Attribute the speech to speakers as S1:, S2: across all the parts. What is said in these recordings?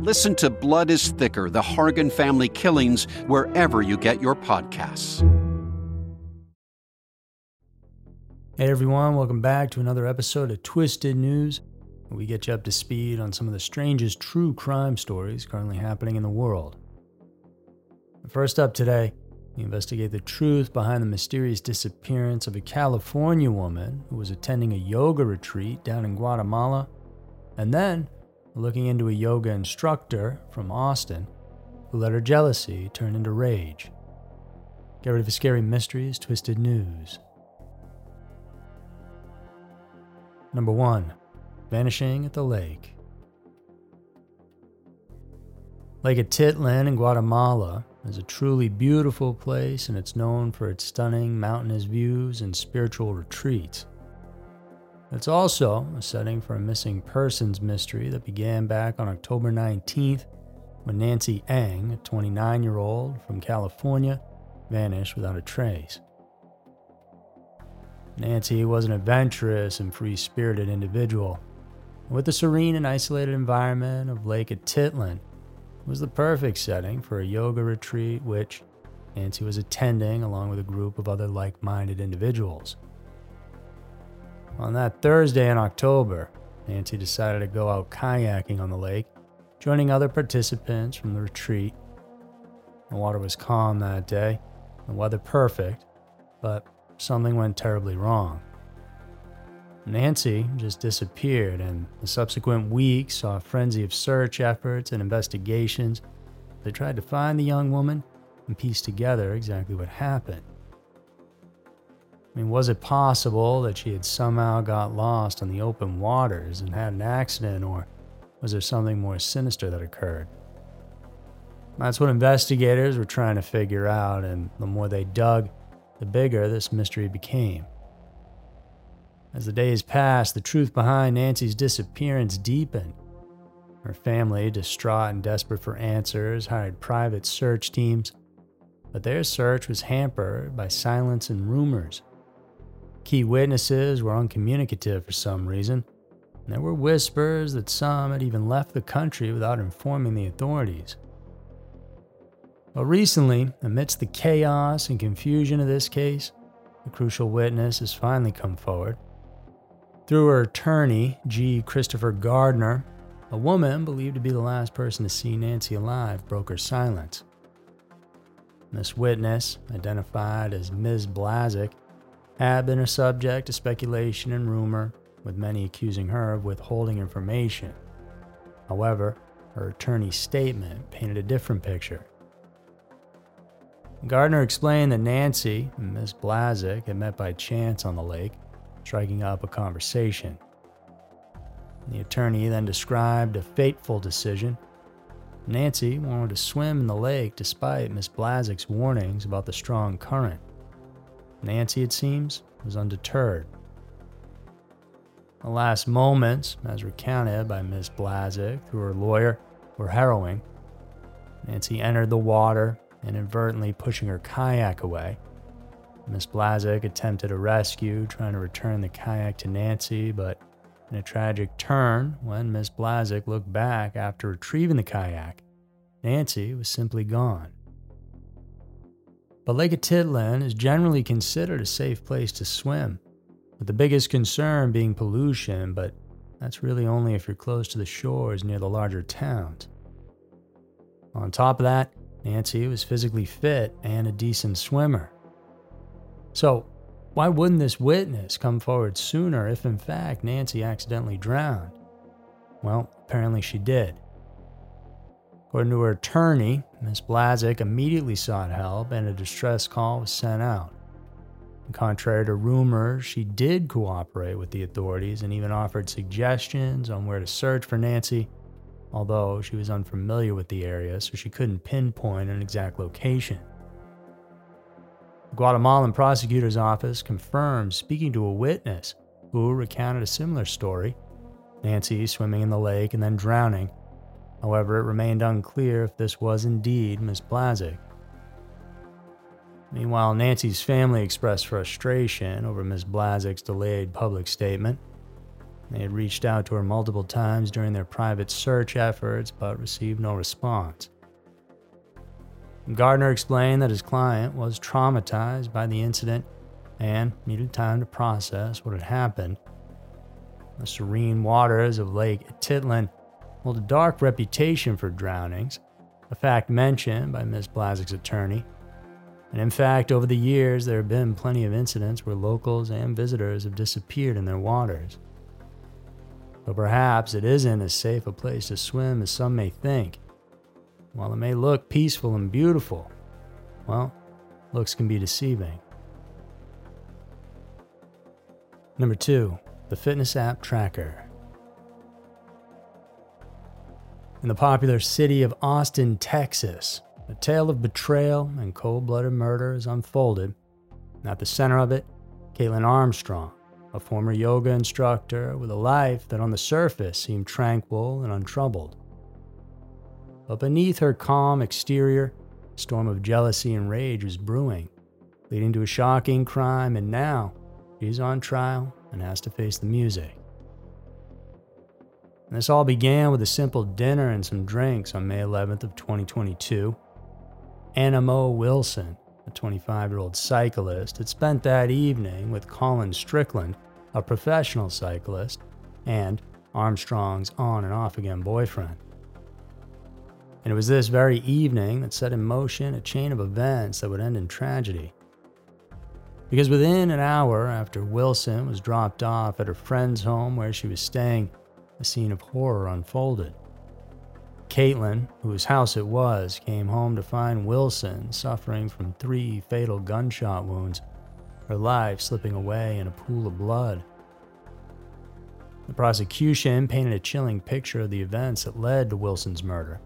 S1: Listen to Blood is Thicker The Hargan Family Killings wherever you get your podcasts.
S2: Hey everyone, welcome back to another episode of Twisted News. We get you up to speed on some of the strangest true crime stories currently happening in the world. First up today, we investigate the truth behind the mysterious disappearance of a California woman who was attending a yoga retreat down in Guatemala, and then looking into a yoga instructor from Austin who let her jealousy turn into rage. Get rid of the scary mysteries, twisted news. Number 1 vanishing at the lake. Lake Atitlan in Guatemala is a truly beautiful place and it's known for its stunning mountainous views and spiritual retreats. It's also a setting for a missing persons mystery that began back on October 19th when Nancy Ng, a 29 year old from California, vanished without a trace. Nancy was an adventurous and free spirited individual with the serene and isolated environment of Lake Atitlan, it was the perfect setting for a yoga retreat which Nancy was attending along with a group of other like minded individuals. On that Thursday in October, Nancy decided to go out kayaking on the lake, joining other participants from the retreat. The water was calm that day, the weather perfect, but something went terribly wrong. Nancy just disappeared, and the subsequent weeks saw a frenzy of search efforts and investigations. They tried to find the young woman and piece together exactly what happened. I mean, was it possible that she had somehow got lost on the open waters and had an accident, or was there something more sinister that occurred? That's what investigators were trying to figure out, and the more they dug, the bigger this mystery became. As the days passed, the truth behind Nancy's disappearance deepened. Her family, distraught and desperate for answers, hired private search teams, but their search was hampered by silence and rumors. Key witnesses were uncommunicative for some reason, and there were whispers that some had even left the country without informing the authorities. But recently, amidst the chaos and confusion of this case, a crucial witness has finally come forward. Through her attorney, G. Christopher Gardner, a woman believed to be the last person to see Nancy alive broke her silence. This witness, identified as Ms. Blazek, had been a subject to speculation and rumor, with many accusing her of withholding information. However, her attorney's statement painted a different picture. Gardner explained that Nancy and Ms. Blazek had met by chance on the lake striking up a conversation. The attorney then described a fateful decision. Nancy wanted to swim in the lake despite Miss Blazek's warnings about the strong current. Nancy, it seems, was undeterred. The last moments, as recounted by Miss Blazek through her lawyer, were harrowing. Nancy entered the water, inadvertently pushing her kayak away. Miss Blazek attempted a rescue, trying to return the kayak to Nancy, but in a tragic turn, when Miss Blazek looked back after retrieving the kayak, Nancy was simply gone. But Lake Atitlan is generally considered a safe place to swim, with the biggest concern being pollution, but that's really only if you're close to the shores near the larger towns. On top of that, Nancy was physically fit and a decent swimmer. So, Why wouldn't this witness come forward sooner if, in fact, Nancy accidentally drowned? Well, apparently she did. According to her attorney, Ms. Blazek immediately sought help and a distress call was sent out. Contrary to rumors, she did cooperate with the authorities and even offered suggestions on where to search for Nancy, although she was unfamiliar with the area, so she couldn't pinpoint an exact location. The Guatemalan prosecutor's office confirmed speaking to a witness who recounted a similar story Nancy swimming in the lake and then drowning. However, it remained unclear if this was indeed Miss Blazek. Meanwhile, Nancy's family expressed frustration over Miss Blazek's delayed public statement. They had reached out to her multiple times during their private search efforts but received no response. Gardner explained that his client was traumatized by the incident and needed time to process what had happened. The serene waters of Lake Atitlan a dark reputation for drownings, a fact mentioned by Miss Blazek's attorney. And in fact, over the years, there have been plenty of incidents where locals and visitors have disappeared in their waters. But perhaps it isn't as safe a place to swim as some may think. While it may look peaceful and beautiful, well, looks can be deceiving. Number two, the fitness app tracker. In the popular city of Austin, Texas, a tale of betrayal and cold blooded murder is unfolded. At the center of it, Caitlin Armstrong, a former yoga instructor with a life that on the surface seemed tranquil and untroubled. But beneath her calm exterior, a storm of jealousy and rage was brewing, leading to a shocking crime, and now she's on trial and has to face the music. And this all began with a simple dinner and some drinks on May 11th of 2022. Anna Mo Wilson, a 25-year-old cyclist, had spent that evening with Colin Strickland, a professional cyclist, and Armstrong's on and off again boyfriend. And it was this very evening that set in motion a chain of events that would end in tragedy. Because within an hour after Wilson was dropped off at her friend's home where she was staying, a scene of horror unfolded. Caitlin, whose house it was, came home to find Wilson suffering from three fatal gunshot wounds, her life slipping away in a pool of blood. The prosecution painted a chilling picture of the events that led to Wilson's murder.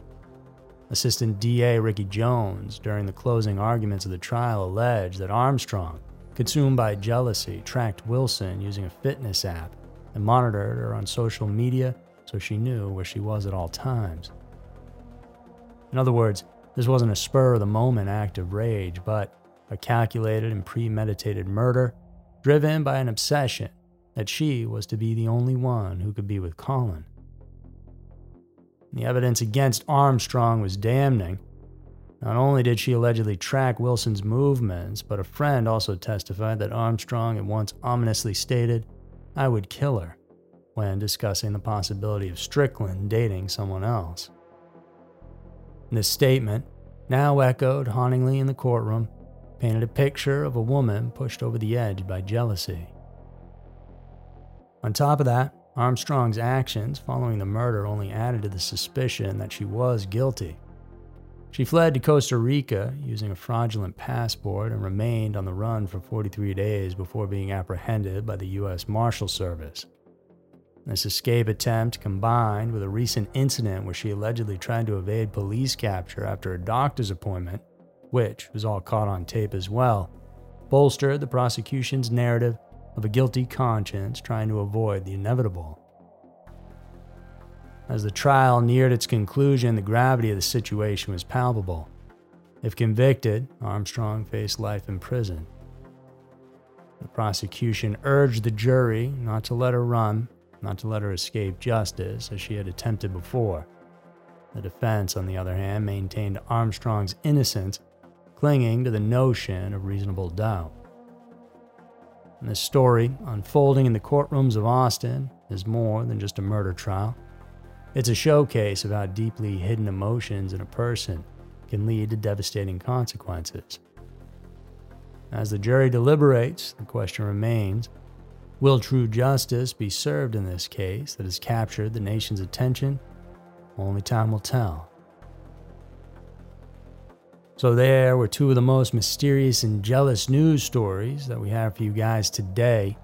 S2: Assistant DA Ricky Jones, during the closing arguments of the trial, alleged that Armstrong, consumed by jealousy, tracked Wilson using a fitness app and monitored her on social media so she knew where she was at all times. In other words, this wasn't a spur of the moment act of rage, but a calculated and premeditated murder driven by an obsession that she was to be the only one who could be with Colin. The evidence against Armstrong was damning. Not only did she allegedly track Wilson's movements, but a friend also testified that Armstrong had once ominously stated, I would kill her, when discussing the possibility of Strickland dating someone else. This statement, now echoed hauntingly in the courtroom, painted a picture of a woman pushed over the edge by jealousy. On top of that, Armstrong's actions following the murder only added to the suspicion that she was guilty. She fled to Costa Rica using a fraudulent passport and remained on the run for 43 days before being apprehended by the U.S. Marshal Service. This escape attempt, combined with a recent incident where she allegedly tried to evade police capture after a doctor's appointment, which was all caught on tape as well, bolstered the prosecution's narrative of a guilty conscience trying to avoid the inevitable. As the trial neared its conclusion, the gravity of the situation was palpable. If convicted, Armstrong faced life in prison. The prosecution urged the jury not to let her run, not to let her escape justice as she had attempted before. The defense, on the other hand, maintained Armstrong's innocence, clinging to the notion of reasonable doubt. And this story, unfolding in the courtrooms of Austin, is more than just a murder trial. It's a showcase of how deeply hidden emotions in a person can lead to devastating consequences. As the jury deliberates, the question remains Will true justice be served in this case that has captured the nation's attention? Only time will tell. So, there were two of the most mysterious and jealous news stories that we have for you guys today.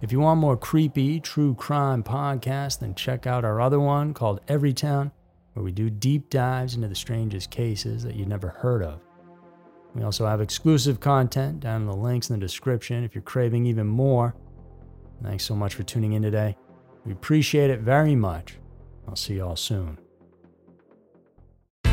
S2: If you want more creepy true crime podcasts, then check out our other one called Everytown, where we do deep dives into the strangest cases that you've never heard of. We also have exclusive content down in the links in the description if you're craving even more. Thanks so much for tuning in today. We appreciate it very much. I'll see you all soon.